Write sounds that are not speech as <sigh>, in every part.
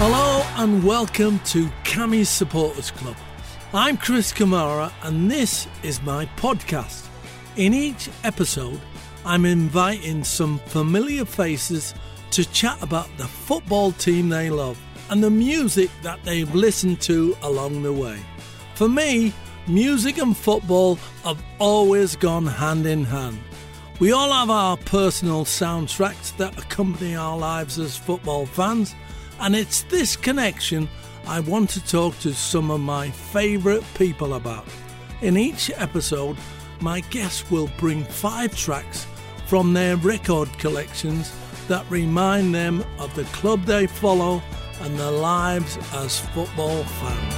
Hello and welcome to Kammy's Supporters Club. I'm Chris Kamara and this is my podcast. In each episode, I'm inviting some familiar faces to chat about the football team they love and the music that they've listened to along the way. For me, music and football have always gone hand in hand. We all have our personal soundtracks that accompany our lives as football fans, and it's this connection I want to talk to some of my favourite people about. In each episode, my guests will bring five tracks from their record collections that remind them of the club they follow and their lives as football fans.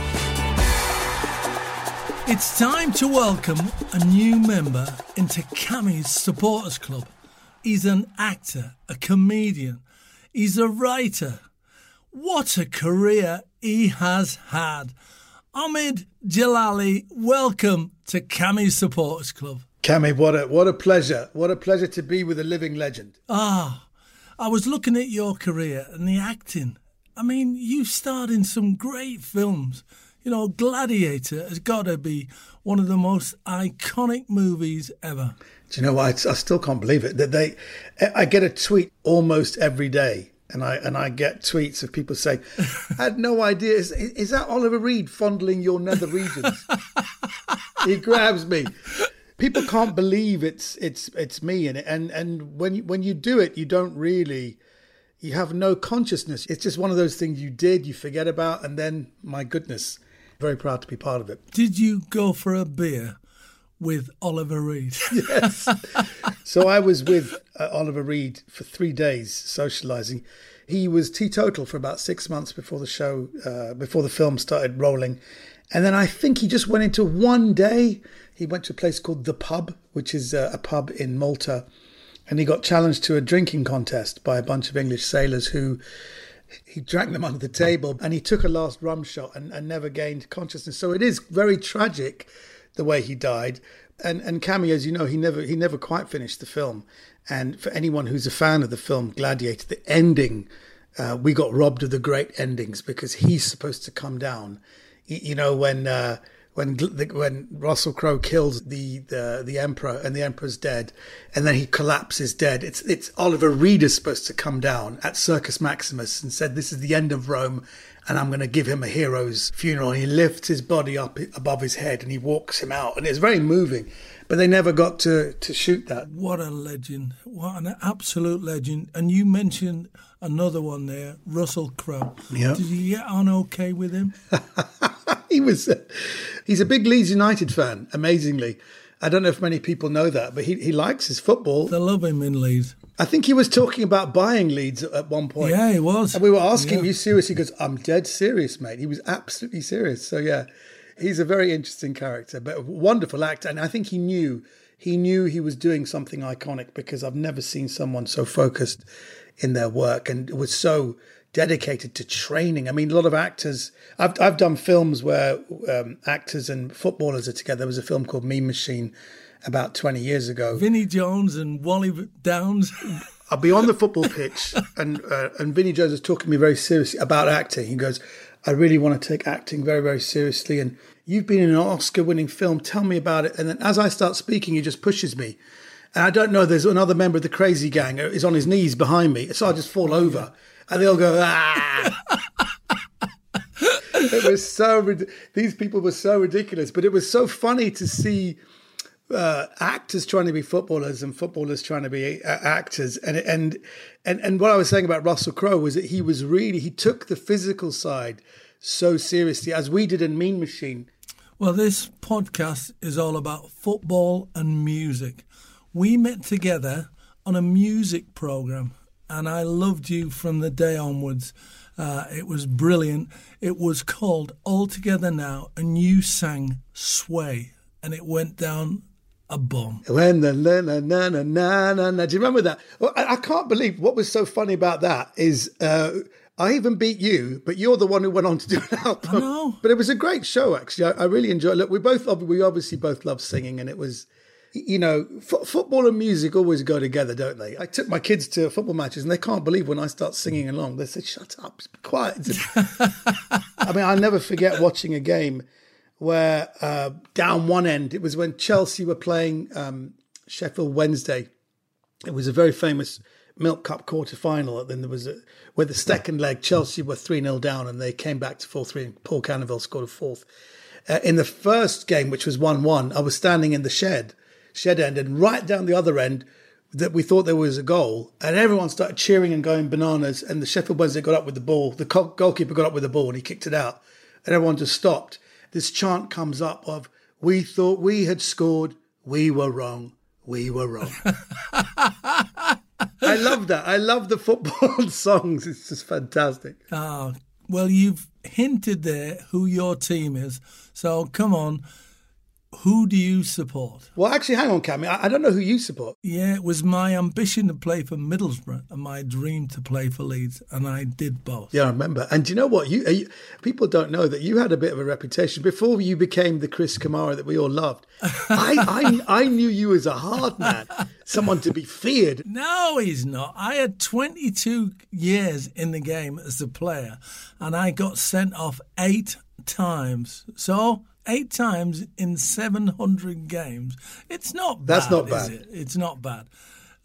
It's time to welcome a new member into Kammy's Supporters Club. He's an actor, a comedian, he's a writer. What a career he has had. Omid Djalili, welcome to Kammy's Supporters Club. Kammy, what a what a pleasure. What a pleasure to be with a living legend. Ah, I was looking at your career and the acting. I mean, you starred in some great films. You know, Gladiator has got to be one of the most iconic movies ever. Do you know what? I, I still can't believe it. That they, I get a tweet almost every day, and I and I get tweets of people saying, "I had no idea. Is, is that Oliver Reed fondling your nether regions?" <laughs> he grabs me. People can't believe it's it's it's me, and and and when you, when you do it, you don't really you have no consciousness. It's just one of those things you did, you forget about, and then, my goodness, very proud to be part of it. Did you go for a beer with Oliver Reed? <laughs> yes. So I was with uh, Oliver Reed for three days socializing. He was teetotal for about six months before the show, uh, before the film started rolling. And then I think he just went into one day. He went to a place called The Pub, which is uh, a pub in Malta. And he got challenged to a drinking contest by a bunch of English sailors who he drank them under the table and he took a last rum shot and, and never gained consciousness. So it is very tragic the way he died. And and Kammy, as you know, he never he never quite finished the film. And for anyone who's a fan of the film Gladiator, the ending, uh, we got robbed of the great endings because he's supposed to come down. You know when. Uh, when when Russell Crowe kills the, the the emperor and the emperor's dead, and then he collapses dead. It's it's Oliver Reed is supposed to come down at Circus Maximus and said, "This is the end of Rome, and I'm going to give him a hero's funeral." And he lifts his body up above his head and he walks him out, and it's very moving. But they never got to to shoot that. What a legend! What an absolute legend! And you mentioned another one there, Russell Crowe. Yeah. Did you get on okay with him? <laughs> he was. Uh, he's a big Leeds United fan. Amazingly, I don't know if many people know that, but he he likes his football. They love him in Leeds. I think he was talking about buying Leeds at one point. Yeah, he was. And we were asking, yeah. "You serious?" He goes, "I'm dead serious, mate." He was absolutely serious. So yeah, he's a very interesting character, but a wonderful actor. And I think he knew he knew he was doing something iconic because I've never seen someone so focused in their work and was so dedicated to training. I mean, a lot of actors. I've I've done films where um, actors and footballers are together. There was a film called Mean Machine about twenty years ago. Vinnie Jones and Wally Downes. <laughs> I'll be on the football pitch, and uh, and Vinnie Jones is talking to me very seriously about acting. He goes, "I really want to take acting very very seriously." And you've been in an Oscar-winning film. Tell me about it. And then as I start speaking, he just pushes me. And I don't know. There's another member of the crazy gang is on his knees behind me, so I just fall over and they all go ah. <laughs> it was so these people were so ridiculous, but it was so funny to see uh, actors trying to be footballers and footballers trying to be uh, actors. And and and and what I was saying about Russell Crowe was that he was really he took the physical side so seriously as we did in Mean Machine. Well, this podcast is all about football and music. We met together on a music program and I loved you from the day onwards. Uh, it was brilliant. It was called All Together Now, and you sang Sway, and it went down a bomb. Na na na na na na na. Do you remember that? Well, I, I, can't believe what was so funny about that is uh, I even beat you, but you're the one who went on to do an album. I know. But it was a great show, actually. I, I really enjoyed. Look, we both we obviously both love singing, and it was you know, f- football and music always go together, don't they? I took my kids to football matches and they can't believe when I start singing along. They say, shut up, be quiet. <laughs> I mean, I'll never forget watching a game where uh, down one end, it was when Chelsea were playing um, Sheffield Wednesday. It was a very famous Milk Cup quarter final. Then there was a, where the second leg, Chelsea were 3 0 down and they came back to 4 3 and Paul Canoville scored a fourth. Uh, in the first game, which was 1 1, I was standing in the shed, shed end, and right down the other end, that we thought there was a goal, and everyone started cheering and going bananas. And the Sheffield Wednesday got up with the ball. The goalkeeper got up with the ball and he kicked it out, and everyone just stopped. This chant comes up of "We thought we had scored, we were wrong, we were wrong." <laughs> I love that. I love the football <laughs> songs. It's just fantastic. Oh, well, you've hinted there who your team is. So come on. Who do you support? Well, actually, hang on, Kammy. I, I don't know who you support. Yeah, it was my ambition to play for Middlesbrough and my dream to play for Leeds, and I did both. Yeah, I remember. And do you know what? You, you people don't know that you had a bit of a reputation before you became the Chris Kamara that we all loved. <laughs> I, I, I knew you as a hard man, someone to be feared. <laughs> No, he's not. I had 22 years in the game as a player, and I got sent off eight times. So eight times in 700 games. It's not bad. That's not bad. It? It's not bad.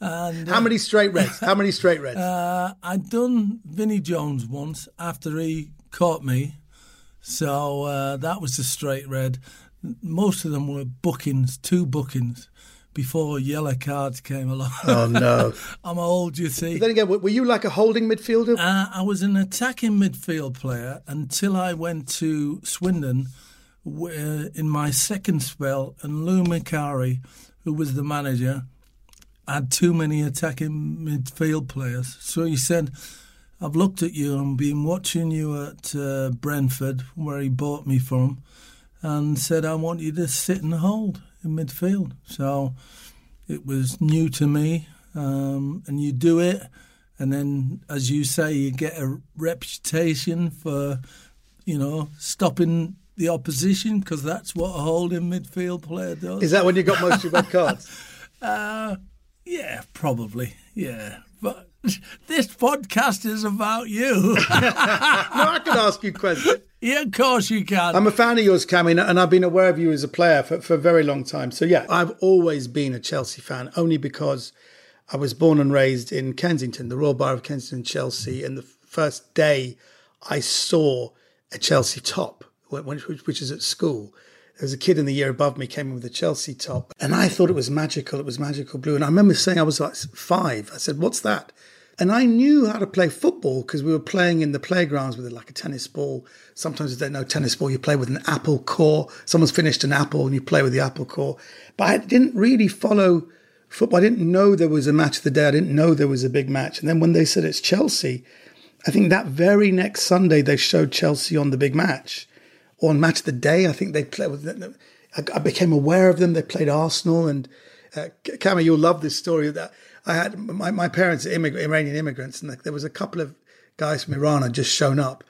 And, How uh, many straight <laughs> reds? How many straight reds? Uh, I'd done Vinnie Jones once after he caught me. So uh, that was a straight red. Most of them were bookings, two bookings before yellow cards came along. Oh no! <laughs> I'm old, you see. But then again, were you like a holding midfielder? Uh, I was an attacking midfield player until I went to Swindon in my second spell, and Lou Macari, who was the manager, had too many attacking midfield players. So he said, I've looked at you and been watching you at uh, Brentford, where he bought me from, and said, I want you to sit and hold in midfield. So it was new to me, um, and you do it. And then, as you say, you get a reputation for, you know, stopping the opposition because that's what a holding midfield player does. Is that when you got most of your red cards? <laughs> uh, yeah, probably. Yeah, but <laughs> this podcast is about you. <laughs> no, I can ask you questions. Yeah, of course you can. I'm a fan of yours, Kammy, and I've been aware of you as a player for, for a very long time. So, yeah, I've always been a Chelsea fan, only because I was born and raised in Kensington, the Royal Borough of Kensington, Chelsea. And the first day I saw a Chelsea top which, is at school. There was a kid in the year above me came in with a Chelsea top, and I thought it was magical. It was magical blue, and I remember saying I was like five. I said, "What's that?" And I knew how to play football because we were playing in the playgrounds with like a tennis ball. Sometimes you don't know tennis ball, you play with an apple core. Someone's finished an apple and you play with the apple core. But I didn't really follow football. I didn't know there was a match of the day. I didn't know there was a big match. And then when they said it's Chelsea, I think that very next Sunday they showed Chelsea on the big match on Match of the Day. I think they played with. I became aware of them. They played Arsenal, and uh, Kama, you'll love this story. That I had my, my parents are immig- Iranian immigrants, and there was a couple of guys from Iran had just shown up,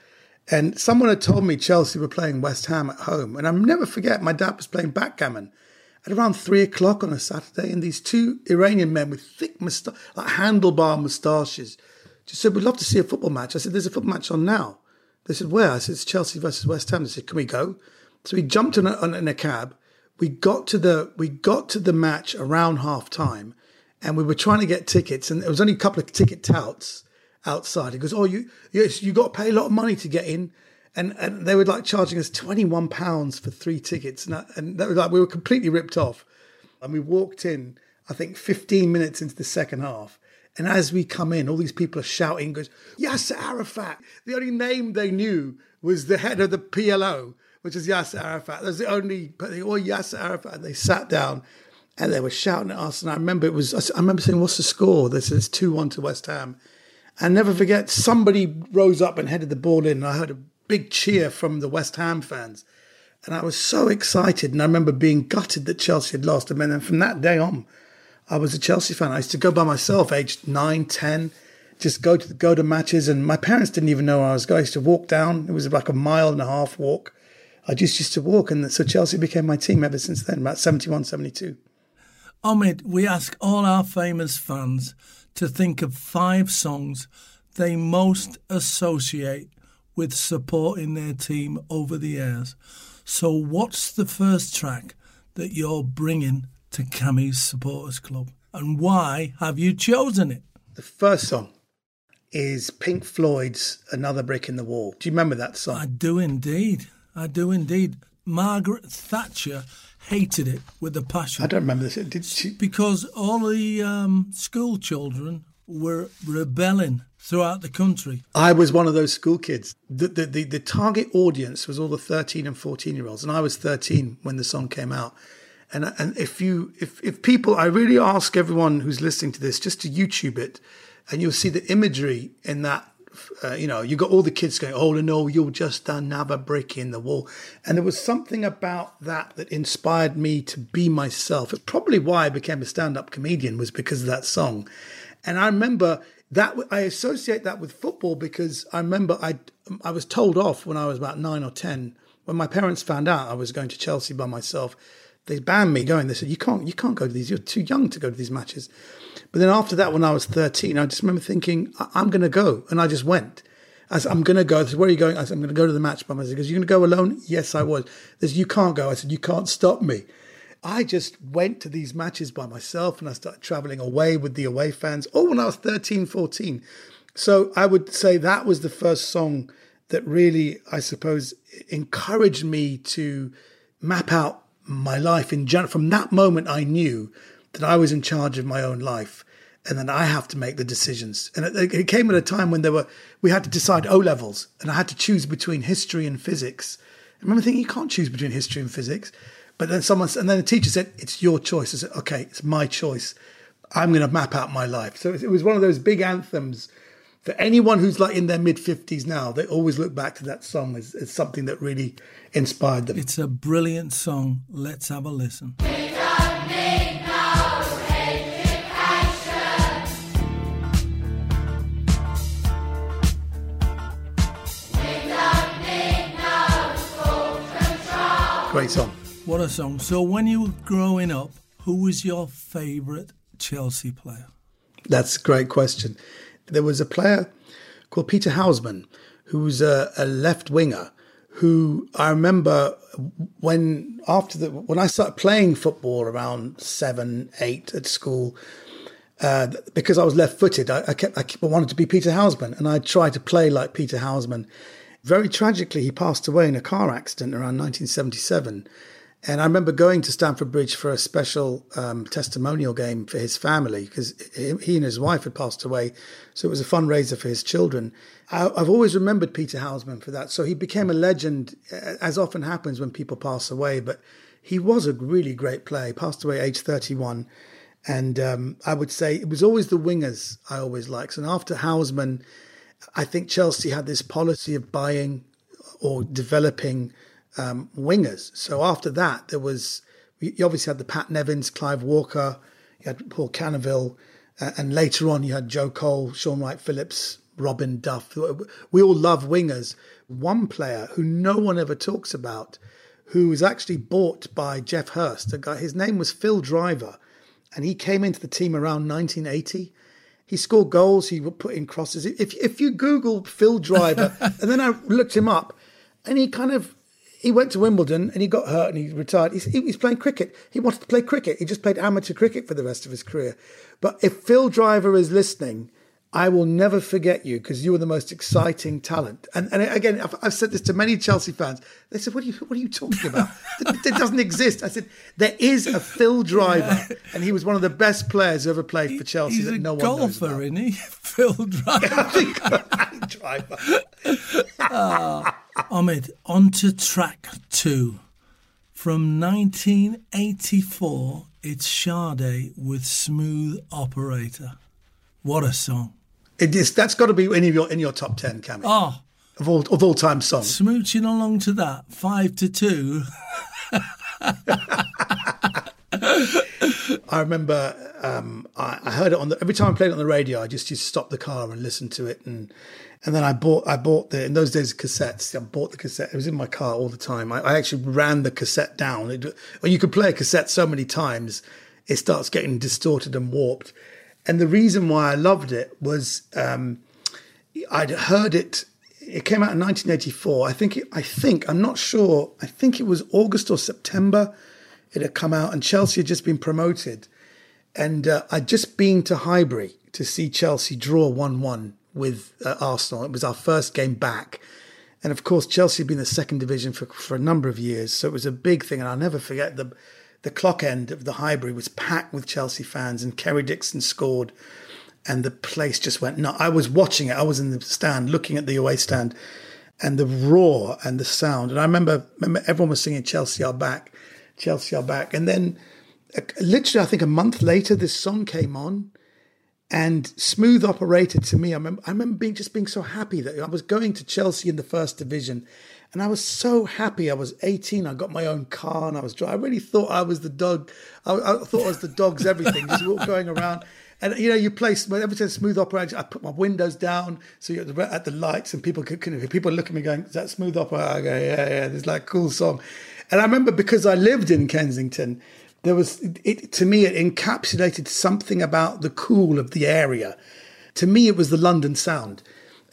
and someone had told me Chelsea were playing West Ham at home, and I'll never forget. My dad was playing backgammon at around three o'clock on a Saturday, and these two Iranian men with thick mustache, like handlebar moustaches, just said, "We'd love to see a football match." I said, "There's a football match on now." They said, where? I said, it's Chelsea versus West Ham. They said, can we go? So we jumped in a, in a cab. We got to the we got to the match around half time, and we were trying to get tickets, and there was only a couple of ticket touts outside. He goes, "Oh, you yes, you got to pay a lot of money to get in," and and they were like charging us twenty one pounds for three tickets, and that, and that was like we were completely ripped off. And we walked in, I think, fifteen minutes into the second half, and as we come in, all these people are shouting, goes, Yasser Arafat. The only name they knew was the head of the PLO, which is Yasser Arafat. That's the only, but they all Yasser Arafat. And they sat down and they were shouting at us. And I remember it was, I remember saying, what's the score? Said it's 2 1 to West Ham. And never forget, somebody rose up and headed the ball in. And I heard a big cheer from the West Ham fans. And I was so excited. And I remember being gutted that Chelsea had lost. And then from that day on, I was a Chelsea fan. I used to go by myself, aged nine, ten, just go to go to matches, and my parents didn't even know I was going. I used to walk down. It was like a mile and a half walk. I just used to walk, and so Chelsea became my team ever since then, about 71, 72. Omid, we ask all our famous fans to think of five songs they most associate with supporting their team over the years. So, what's the first track that you're bringing to Kammy's Supporters Club, and why have you chosen it? The first song is Pink Floyd's Another Brick in the Wall. Do you remember that song? I do indeed. I do indeed. Margaret Thatcher hated it with a passion. I don't remember this. Did she? Because all the um, school children were rebelling throughout the country. I was one of those school kids. The, the, the, the target audience was all the 13 and 14 year olds. And I was 13 when the song came out. And, and if you, if, if people, I really ask everyone who's listening to this just to YouTube it and you'll see the imagery in that uh, you know, you got all the kids going, "Oh no, you're just another brick in the wall," and there was something about that that inspired me to be myself. It's probably why I became a stand-up comedian was because of that song, and I remember that I associate that with football because I remember I I was told off when I was about nine or ten when my parents found out I was going to Chelsea by myself. They banned me going. They said you can't you can't go to these. You're too young to go to these matches. But then after that, when I was thirteen, I just remember thinking I'm going to go, and I just went. I said, I'm going to go. I said, where are you going? I said, I'm going to go to the match by myself. Goes, you're going to go alone? Yes, I was. He said, you can't go. I said, you can't stop me. I just went to these matches by myself and I started traveling away with the away fans, all when I was 13, 14. So I would say that was the first song that really, I suppose, encouraged me to map out my life in general. From that moment, I knew that I was in charge of my own life and then I have to make the decisions. And it, it came at a time when there were we had to decide O levels, and I had to choose between history and physics. I remember thinking you can't choose between history and physics. But then someone, and then the teacher said, "It's your choice." I said, "Okay, it's my choice. I'm going to map out my life." So it was one of those big anthems for anyone who's like in their mid fifties now. They always look back to that song as, as something that really inspired them. It's a brilliant song. Let's have a listen. Great song. What a song. So, when you were growing up, who was your favourite Chelsea player? That's a great question. There was a player called Peter Houseman, who was a, a left winger. Who I remember when after the when I started playing football around seven, eight at school, uh, because I was left-footed, I, I, kept I wanted to be Peter Houseman, and I tried to play like Peter Houseman. Very tragically, he passed away in a car accident around 1977. And I remember going to Stamford Bridge for a special um, testimonial game for his family because he and his wife had passed away. So it was a fundraiser for his children. I, have always remembered Peter Houseman for that. So he became a legend, as often happens when people pass away. But he was a really great player. He passed away age 31. And um, I would say it was always the wingers I always liked. And after Houseman, I think Chelsea had this policy of buying or developing um, wingers. So after that, there was you obviously had the Pat Nevins, Clive Walker, you had Paul Canoville, uh, and later on you had Joe Cole, Shaun Wright-Phillips, Robben Duff. We all love wingers. One player who no one ever talks about, who was actually bought by Geoff Hurst, a guy. His name was Phil Driver, and he came into the team around 1980 he scored goals. He would put in crosses. If if you Google Phil Driver, <laughs> and then I looked him up, and he kind of he went to Wimbledon and he got hurt and he retired. He's, he's playing cricket. He wanted to play cricket. He just played amateur cricket for the rest of his career. But if Phil Driver is listening, I will never forget you because you were the most exciting talent. And, and again, I've, I've, said this to many Chelsea fans. They said, "What are you What are you talking about? it doesn't exist." I said, "There is a Phil Driver, and he was one of the best players who ever played for Chelsea He's that no one golfer, knows about." isn't he? <laughs> Phil Driver. <laughs> <laughs> Driver. uh, Omid, on to track two. From 1984, it's Sade with Smooth Operator. What a song! It is. That's got to be in your in your top ten, Kammy. Oh, of all of all time songs. Smooching along to that, five to two. <laughs> I remember um, I, I, heard it on the every time I played it on the radio. I just used to stop the car and listen to it, and and then I bought I bought the in those days cassettes. I bought the cassette. It was in my car all the time. I, I actually ran the cassette down. It, you could play a cassette so many times, it starts getting distorted and warped. And the reason why I loved it was um, I'd heard it. It came out in 1984. I think. It, I think. I'm not sure. I think it was August or September. It had come out, and Chelsea had just been promoted. And uh, I'd just been to Highbury to see Chelsea draw 1 1 with uh, Arsenal. It was our first game back. And of course, Chelsea had been the second division for, for a number of years. So it was a big thing. And I'll never forget the, the clock end of the Highbury was packed with Chelsea fans, and Kerry Dixon scored. And the place just went no. I was watching it. I was in the stand looking at the away stand and the roar and the sound. And I remember, remember everyone was singing Chelsea are back, Chelsea are back. And then uh, literally, I think a month later, this song came on and smooth operator to me. I remember, I remember being just being so happy that I was going to Chelsea in the first division, and I was so happy. I was 18. I got my own car, and I was driving. I really thought I was the dog. I, I thought I was the dog's everything, just going around. And you know, you play every time smooth operator. I put my windows down so you're at the, lights, and people could, people look at me going, "Is that smooth operator?" I go, "Yeah, yeah." There's like cool song, and I remember because I lived in Kensington there was it to me it encapsulated something about the cool of the area to me it was the london sound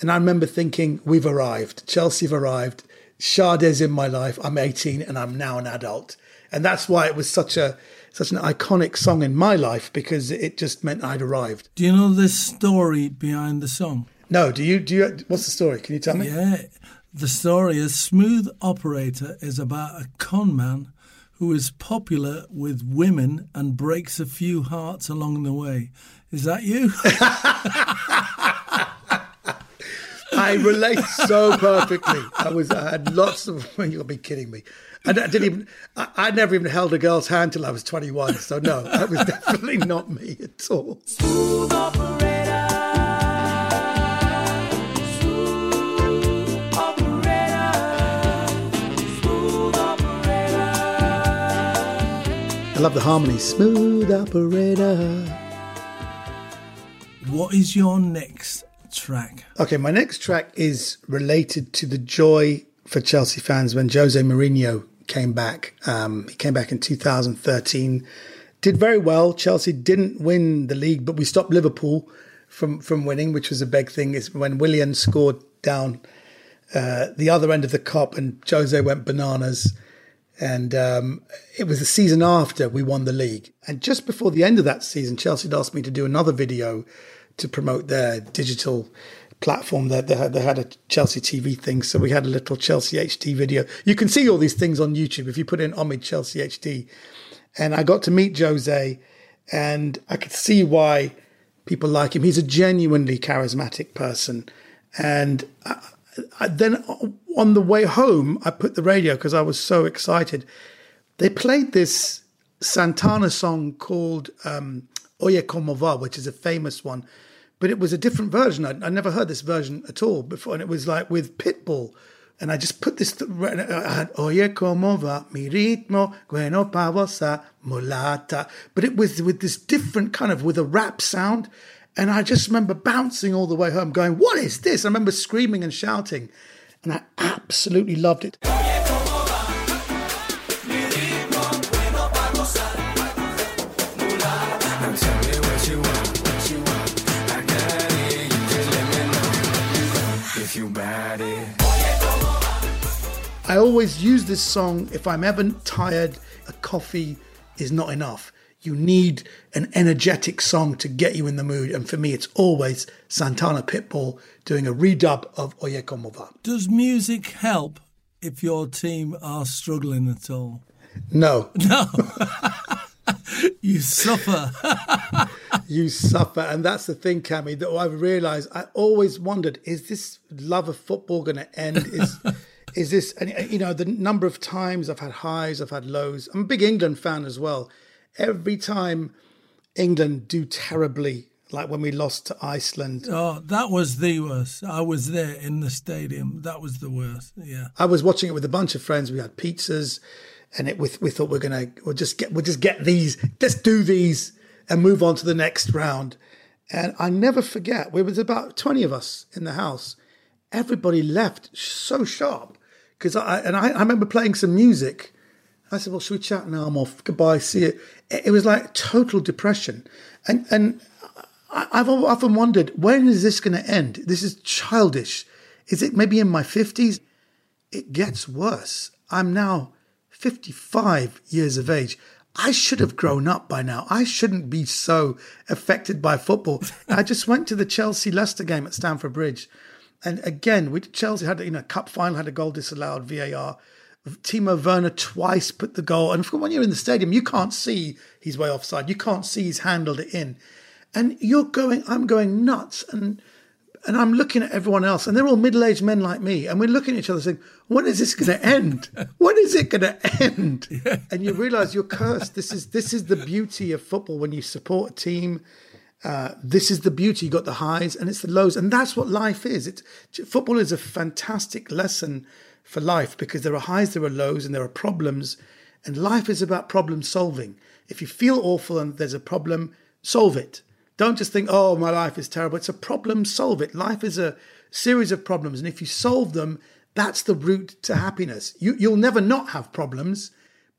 and i remember thinking we've arrived chelsea have arrived Sade's in my life i'm 18 and i'm now an adult. And that's why it was such a such an iconic song in my life because it just meant i'd arrived. Do you know the story behind the song? No do you do you what's the story? Can you tell me? Yeah the story is smooth operator is about a con man who is popular with women and breaks a few hearts along the way. Is that you? <laughs> <laughs> I relate so perfectly. I was I had lots of <laughs> you'll be kidding me. I, I didn't even I, I, never even held a girl's hand till I was 21. So no, that was <laughs> definitely not me at all. Smooth I love the harmony. Smooth operator. What is your next track? Okay, my next track is related to the joy for Chelsea fans when Jose Mourinho came back. Um, he came back in 2013, did very well. Chelsea didn't win the league, but we stopped Liverpool from from winning, which was a big thing. Is when Willian scored down uh, the other end of the Kop and Jose went bananas. And um, it was the season after we won the league. And just before the end of that season, Chelsea had asked me to do another video to promote their digital platform. That they, they, had a Chelsea TV thing. So we had a little Chelsea HD video. You can see all these things on YouTube if you put in Omid Chelsea HD. And I got to meet Jose and I could see why people like him. He's a genuinely charismatic person. And I, I, then on the way home, I put the radio because I was so excited. They played this Santana song called um, Oye Como Va, which is a famous one, but it was a different version. I, I never heard this version at all before, and it was like with Pitbull. And I just put this, I had, Oye como va mi ritmo, bueno pavosa, mulata. But it was with this different kind of, with a rap sound. And I just remember bouncing all the way home, going, What is this? I remember screaming and shouting, and I absolutely loved it. I always use this song if I'm ever tired, a coffee is not enough. You need an energetic song to get you in the mood. And for me, it's always Santana Pitbull doing a redub of Oye Como Va. Does music help if your team are struggling at all? No. <laughs> No. <laughs> you suffer. <laughs> you suffer. And that's the thing, Kammy, that I've realized I always wondered is this love of football going to end? Is. Is this you know the number of times I've had highs, I've had lows. I'm a big England fan as well every time England do terribly, like when we lost to Iceland. Oh, that was the worst. I was there in the stadium. That was the worst. Yeah. I was watching it with a bunch of friends. We had pizzas, and it we, we thought we're gonna we'll just get we'll just get these. Let's do these and move on to the next round. And I never forget. There was about twenty of us in the house. Everybody left so sharp because I and I, I remember playing some music I said, well, should we chat now? I'm off. Goodbye. See you. It was like total depression. And, and I've often wondered, when is this going to end? This is childish. Is it maybe in my 50s? It gets worse. I'm now 55 years of age. I should have grown up by now. I shouldn't be so affected by football. I just went to the Chelsea Leicester game at Stamford Bridge. And again, we Chelsea had you know cup final had a goal disallowed VAR. Timo Werner twice put the goal, and when you're in the stadium, you can't see he's way offside. You can't see he's handled it in, and you're going. I'm going nuts, and and I'm looking at everyone else, and they're all middle-aged men like me, and we're looking at each other saying, "When is this going to end? <laughs> when is it going to end?" Yeah. And you realise you're cursed. This is this is the beauty of football when you support a team uh, this is the beauty. You got the highs and it's the lows, and that's what life is. It's football is a fantastic lesson for life because there are highs, there are lows, and there are problems, and life is about problem solving. If you feel awful and there's a problem, solve it. Don't just think, "Oh, my life is terrible." It's a problem. Solve it. Life is a series of problems, and if you solve them, that's the route to happiness. You, you'll never not have problems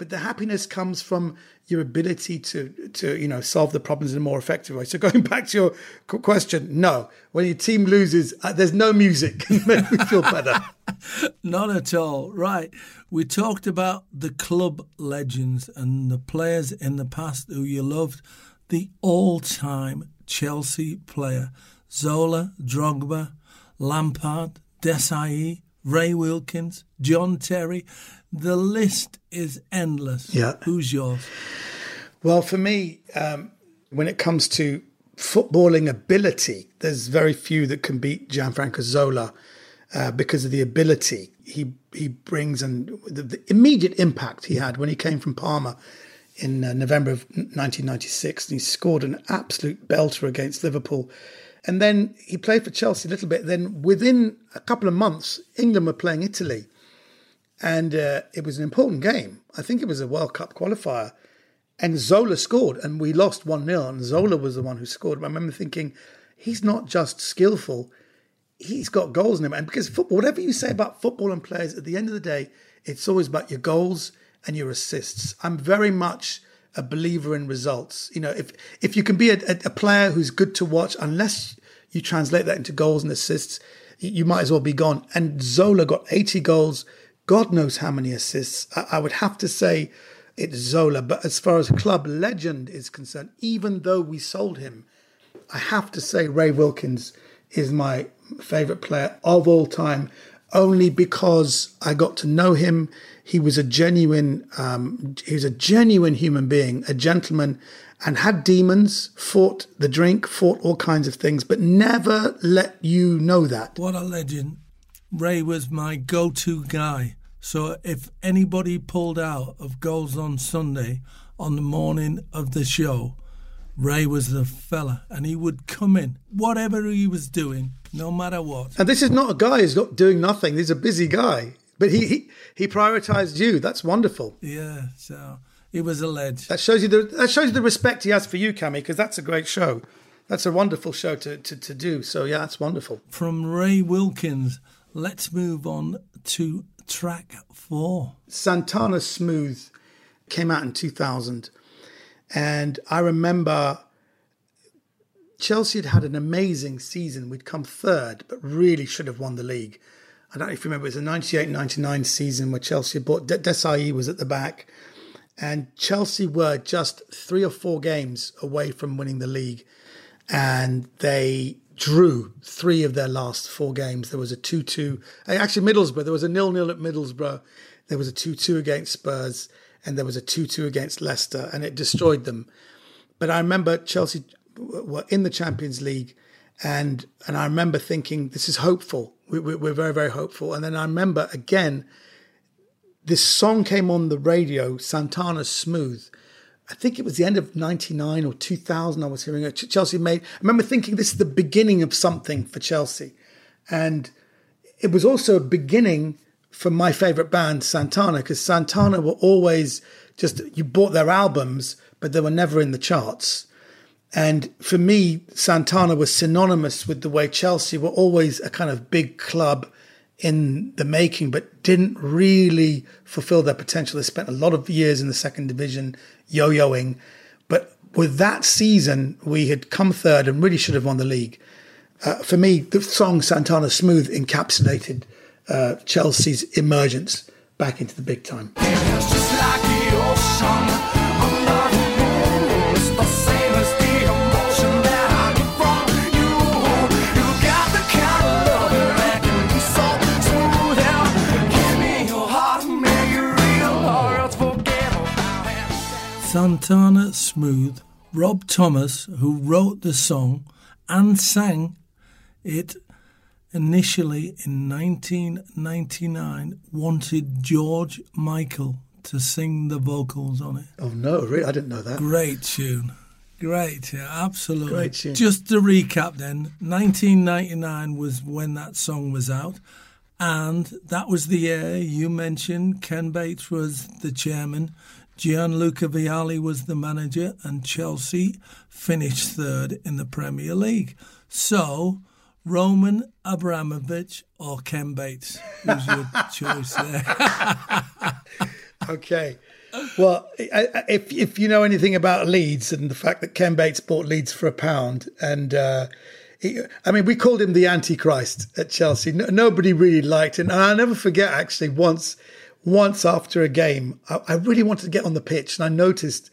but the happiness comes from your ability to to you know solve the problems in a more effective way. So going <laughs> back to your question, no, when your team loses, uh, there's no music <laughs> make me feel better. <laughs> Not at all. Right. We talked about the club legends and the players in the past who you loved. The all-time Chelsea player, Zola, Drogba, Lampard, Desailly, Ray Wilkins, John Terry. The list is endless. Yeah. Who's yours? Well, for me, um, when it comes to footballing ability, there's very few that can beat Gianfranco Zola uh, because of the ability he he brings and the, the, immediate impact he had when he came from Parma in uh, November of 1996. And he scored an absolute belter against Liverpool. And then he played for Chelsea a little bit. Then within a couple of months, England were playing Italy and uh, it was an important game. I think it was a World Cup qualifier. And Zola scored, and we lost 1 0. And Zola was the one who scored. I remember thinking, he's not just skillful, he's got goals in him. And because football, whatever you say about football and players, at the end of the day, it's always about your goals and your assists. I'm very much a believer in results. You know, if if you can be a, a, player who's good to watch, unless you translate that into goals and assists, you might as well be gone. And Zola got 80 goals God knows how many assists. I, I would have to say it's Zola. But as far as club legend is concerned, even though we sold him, I have to say Ray Wilkins is my favourite player of all time, only because I got to know him. He was a genuine, um, he was a genuine human being, a gentleman, and had demons. Fought the drink, fought all kinds of things, but never let you know that. What a legend! Ray was my go to guy. So if anybody pulled out of goals on Sunday on the morning of the show, Ray was the fella, and he would come in, whatever he was doing, no matter what. And this is not a guy who's not doing nothing. He's a busy guy, but he he, he prioritized you. That's wonderful. Yeah, so it was a ledge. That shows you the that shows you the respect he has for you, Kammy, because that's a great show. That's a wonderful show to, to, to do. So yeah, that's wonderful. From Ray Wilkins Let's move on to track four. Santana Smooth came out in 2000. And I remember Chelsea had had an amazing season. We'd come third, but really should have won the league. I don't know if you remember, it was a 98 99 season where Chelsea bought De- Desailly was at the back. And Chelsea were just three or four games away from winning the league. And they drew three of their last four games. There was a 2 2. Eh, actually, Middlesbrough, there was a nil nil at Middlesbrough. There was a 2 2 against Spurs, and there was a 2 2 against Leicester, and it destroyed them. But I remember Chelsea were in the Champions League, and and I remember thinking, this is hopeful. We, we, we're very, very hopeful. And then I remember again, this song came on the radio, Santana Smooth I think it was the end of 99 or 2000, I was hearing it. Chelsea made, I remember thinking this is the beginning of something for Chelsea. And it was also a beginning for my favorite band, Santana, because Santana were always just, you bought their albums, but they were never in the charts. And for me, Santana was synonymous with the way Chelsea were always a kind of big club in the making, but didn't really fulfill their potential. They spent a lot of years in the second division yo-yoing, but with that season, we had come third and really should have won the league. Uh, for me, the song Santana Smooth encapsulated uh, Chelsea's emergence back into the big time. Santana Smooth, Rob Thomas, who wrote the song and sang it initially in 1999, wanted George Michael to sing the vocals on it. Oh no, really? I didn't know that. Great tune. Great, yeah, absolutely. Great tune. Just to recap then, 1999 was when that song was out. And that was the year you mentioned Ken Bates was the chairman. Gianluca Vialli was the manager, and Chelsea finished third in the Premier League. So, Roman Abramovich or Ken Bates? Who's your <laughs> choice there? <laughs> okay. Well, if if you know anything about Leeds and the fact that Ken Bates bought Leeds for a pound, and uh, he, I mean, we called him the Antichrist at Chelsea. No, nobody really liked him, and I'll never forget actually once once after a game, I, I, really wanted to get on the pitch, and I noticed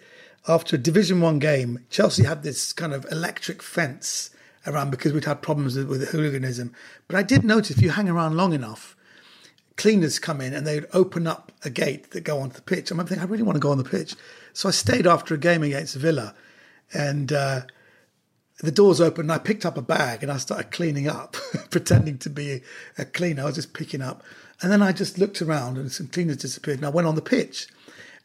after a Division One game, Chelsea had this kind of electric fence around because we'd had problems with, with hooliganism. But I did notice if you hang around long enough, cleaners come in and they'd open up a gate that go onto the pitch. And I'm thinking, I really want to go on the pitch, so I stayed after a game against Villa, and. Uh, the doors opened and I picked up a bag and I started cleaning up, <laughs> pretending to be a cleaner. I was just picking up and then I just looked around and some cleaners disappeared and I went on the pitch.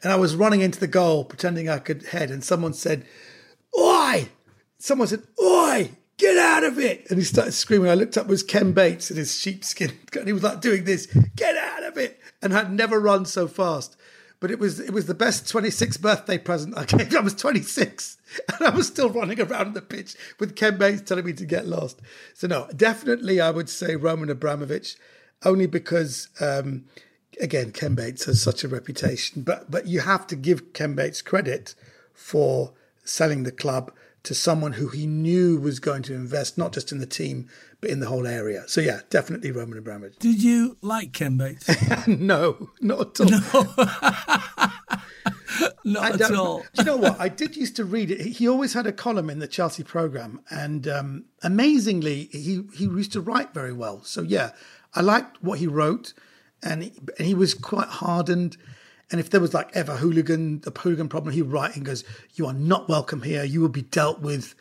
And I was running into the goal pretending I could head and someone said, Oi! Someone said, Oi! Get out of it! And he started screaming. I looked up, it was Ken Bates in his sheepskin. <laughs> And he was like doing this, get out of it! And I'd never run so fast. But it was it was the best 26th birthday present I gave. I was 26 and I was still running around the pitch with Ken Bates telling me to get lost. So no, definitely I would say Roman Abramovich only because, um, again, Ken Bates has such a reputation. But but you have to give Ken Bates credit for selling the club to someone who he knew was going to invest not just in the team but in the whole area. So yeah, definitely Roman Abramovich. Did you like Ken Bates? <laughs> no, not at all. No. <laughs> Not at all. do you know what? I did used to read it. He always had a column in the Chelsea program, and um, amazingly, he he used to write very well. So yeah, I liked what he wrote, and he, and he was quite hardened. And if there was like ever hooligan, the hooligan problem, he write and goes, "You are not welcome here. You will be dealt with."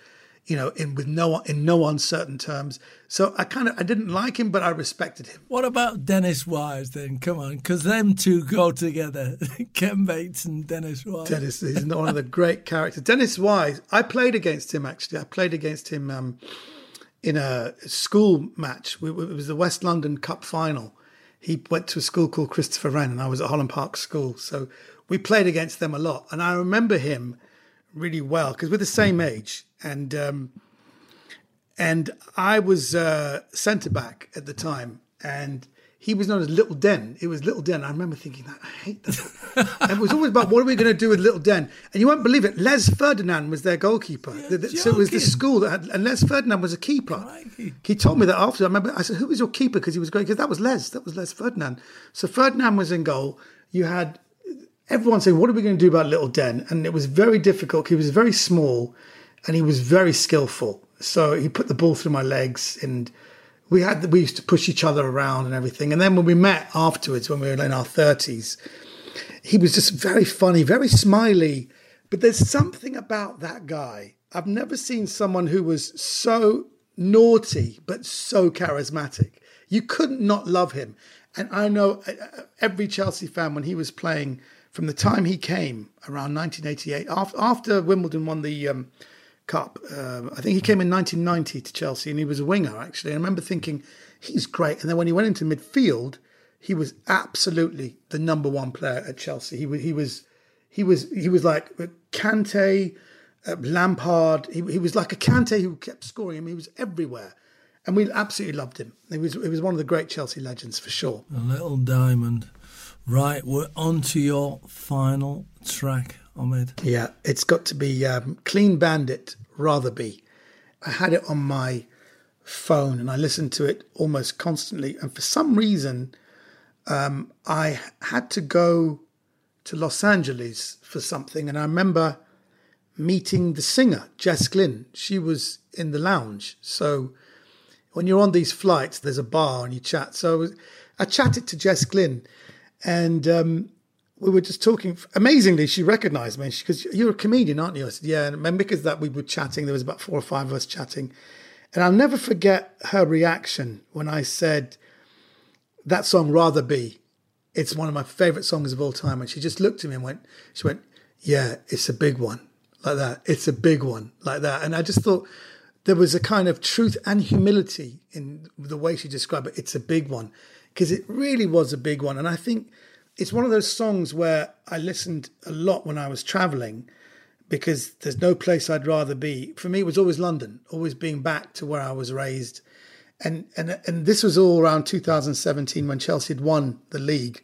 you know, in with no in no uncertain terms. So I kind of I didn't like him, but I respected him. What about Dennis Wise then? Come on, because them two go together. <laughs> Ken Bates and Dennis Wise. Dennis is not one of the great characters. Dennis Wise. I played against him actually. I played against him. Um, in a school match. It was the West London Cup final. He went to a school called Christopher Wren, and I was at Holland Park School. So we played against them a lot. And I remember him really well because we're the same age. And um, and I was uh, centre back at the time, and he was known as Little Den. It was Little Den. I remember thinking that I hate that. and it was always about what are we going to do with Little Den? And you won't believe it. Les Ferdinand was their goalkeeper. so it was the school that had, and Les Ferdinand was a keeper. He told me that after. I remember I said, "Who was your keeper?" Because he was great. Because that was Les. That was Les Ferdinand. So Ferdinand was in goal. You had everyone saying, "What are we going to do about Little Den?" And it was very difficult. He was very small, and he was very skillful. So he put the ball through my legs and we had we used to push each other around and everything. And then when we met afterwards, when we were in our thirties, he was just very funny, very smiley. But there's something about that guy. I've never seen someone who was so naughty but so charismatic. You couldn't not love him. And I know uh, uh, every Chelsea fan when he was playing from the time he came around 1988 after, after Wimbledon won the um, Cup. Uh, I think he came in 1990 to Chelsea and he was a winger, actually. I remember thinking, he's great. And then when he went into midfield, he was absolutely the number one player at Chelsea. He, he was he was he was like Kante, uh, Lampard. He, he was like a Kante who kept scoring. Mean, he was everywhere. and we absolutely loved him. He was he was one of the great Chelsea legends for sure. A little diamond. Right, we're on to your final track, Omid. Yeah, it's got to be um, Clean Bandit, Rather be. I had it on my phone and I listened to it almost constantly. And for some reason, um, I had to go to Los Angeles for something. And I remember meeting the singer, Jess Glynne. She was in the lounge. So when you're on these flights, there's a bar and you chat. So I chatted to Jess Glynne and um, we were just talking. Amazingly, she recognized me because you're a comedian, aren't you? I said, yeah. And because that we were chatting, there was about four or five of us chatting. And I'll never forget her reaction when I said, that song, Rather Be, it's one of my favorite songs of all time. And she just looked at me and went, she went, yeah, it's a big one like that. It's a big one like that. And I just thought there was a kind of truth and humility in the way she described it. It's a big one because it really was a big one. And I think it's one of those songs where I listened a lot when I was traveling because there's no place I'd rather be. For me, it was always London, always being back to where I was raised. And, and, and this was all around 2017 when Chelsea had won the league.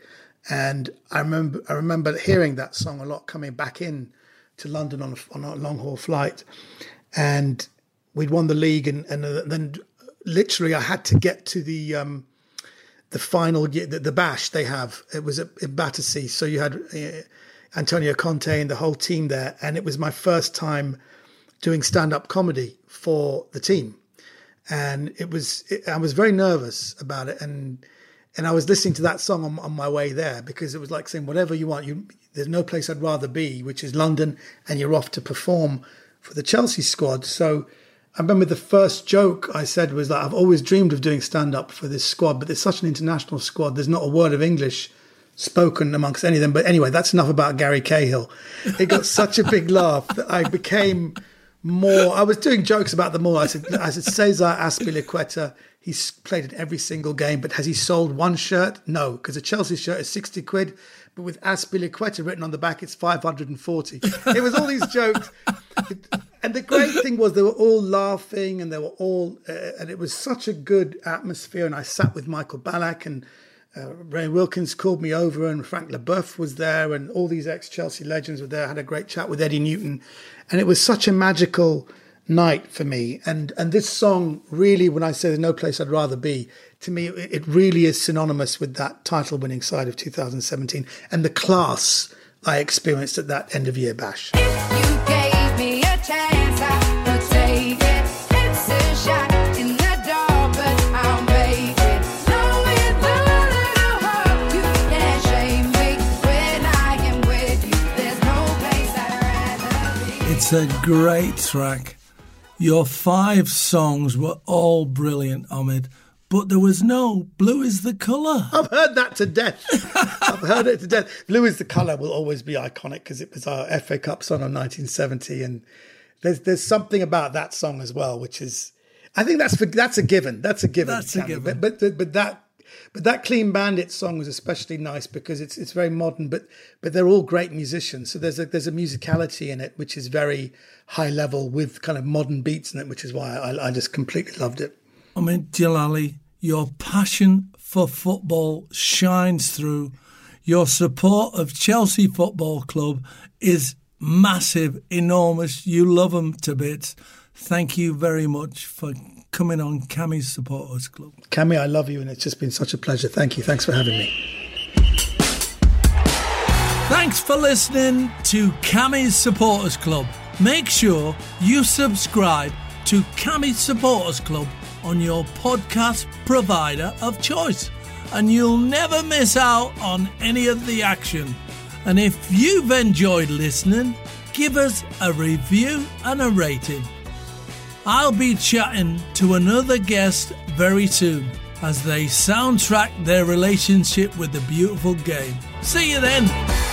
And I remember, I remember hearing that song a lot coming back in to London on a, on a long haul flight. And we'd won the league. And, and uh, then literally I had to get to the, um, the final the, the bash they have. It was at, in Battersea, so you had uh, Antonio Conte and the whole team there, and it was my first time doing stand up comedy for the team, and it was it, I was very nervous about it, and and I was listening to that song on, on my way there because it was like saying whatever you want, you there's no place I'd rather be, which is London, and you're off to perform for the Chelsea squad, so I remember the first joke I said was that I've always dreamed of doing stand up for this squad, but it's such an international squad. There's not a word of English spoken amongst any of them. But anyway, that's enough about Gary Cahill. It got such a big laugh that I became more. I was doing jokes about them all. I said, I said Cesar Azpilicueta. He's played in every single game, but has he sold one shirt? No, because a Chelsea shirt is 60 quid with Azpilicueta written on the back, it's 540. It was all these jokes. And the great thing was they were all laughing and they were all, uh, and it was such a good atmosphere. And I sat with Michael Ballack and uh, Ray Wilkins called me over and Frank Leboeuf was there and all these ex-Chelsea legends were there. I had a great chat with Eddie Newton. And it was such a magical night for me. And and this song really, when I say there's no place I'd rather be, to me it really is synonymous with that title winning side of 2017 and the class I experienced at that end of year bash. It's a great track. Your five songs were all brilliant, Omid, but there was no blue is the colour. I've heard that to death. <laughs> I've heard it to death. Blue is the colour will always be iconic because it was our FA Cup song of 1970, and there's there's something about that song as well, which is I think that's for, that's a given. That's a given. That's a given. But, but but that but that Clean Bandit song was especially nice because it's it's very modern, but but they're all great musicians. So there's a there's a musicality in it which is very high level with kind of modern beats in it, which is why I, I just completely loved it. I mean, Djalili, your passion for football shines through. Your support of Chelsea Football Club is massive, enormous. You love them to bits. Thank you very much for coming on Kammy's Supporters Club. Kammy, I love you, and it's just been such a pleasure. Thank you. Thanks for having me. Thanks for listening to Kammy's Supporters Club. Make sure you subscribe to Kammy's Supporters Club on your podcast provider of choice, and you'll never miss out on any of the action. And if you've enjoyed listening, give us a review and a rating. I'll be chatting to another guest very soon as they soundtrack their relationship with the beautiful game. See you then.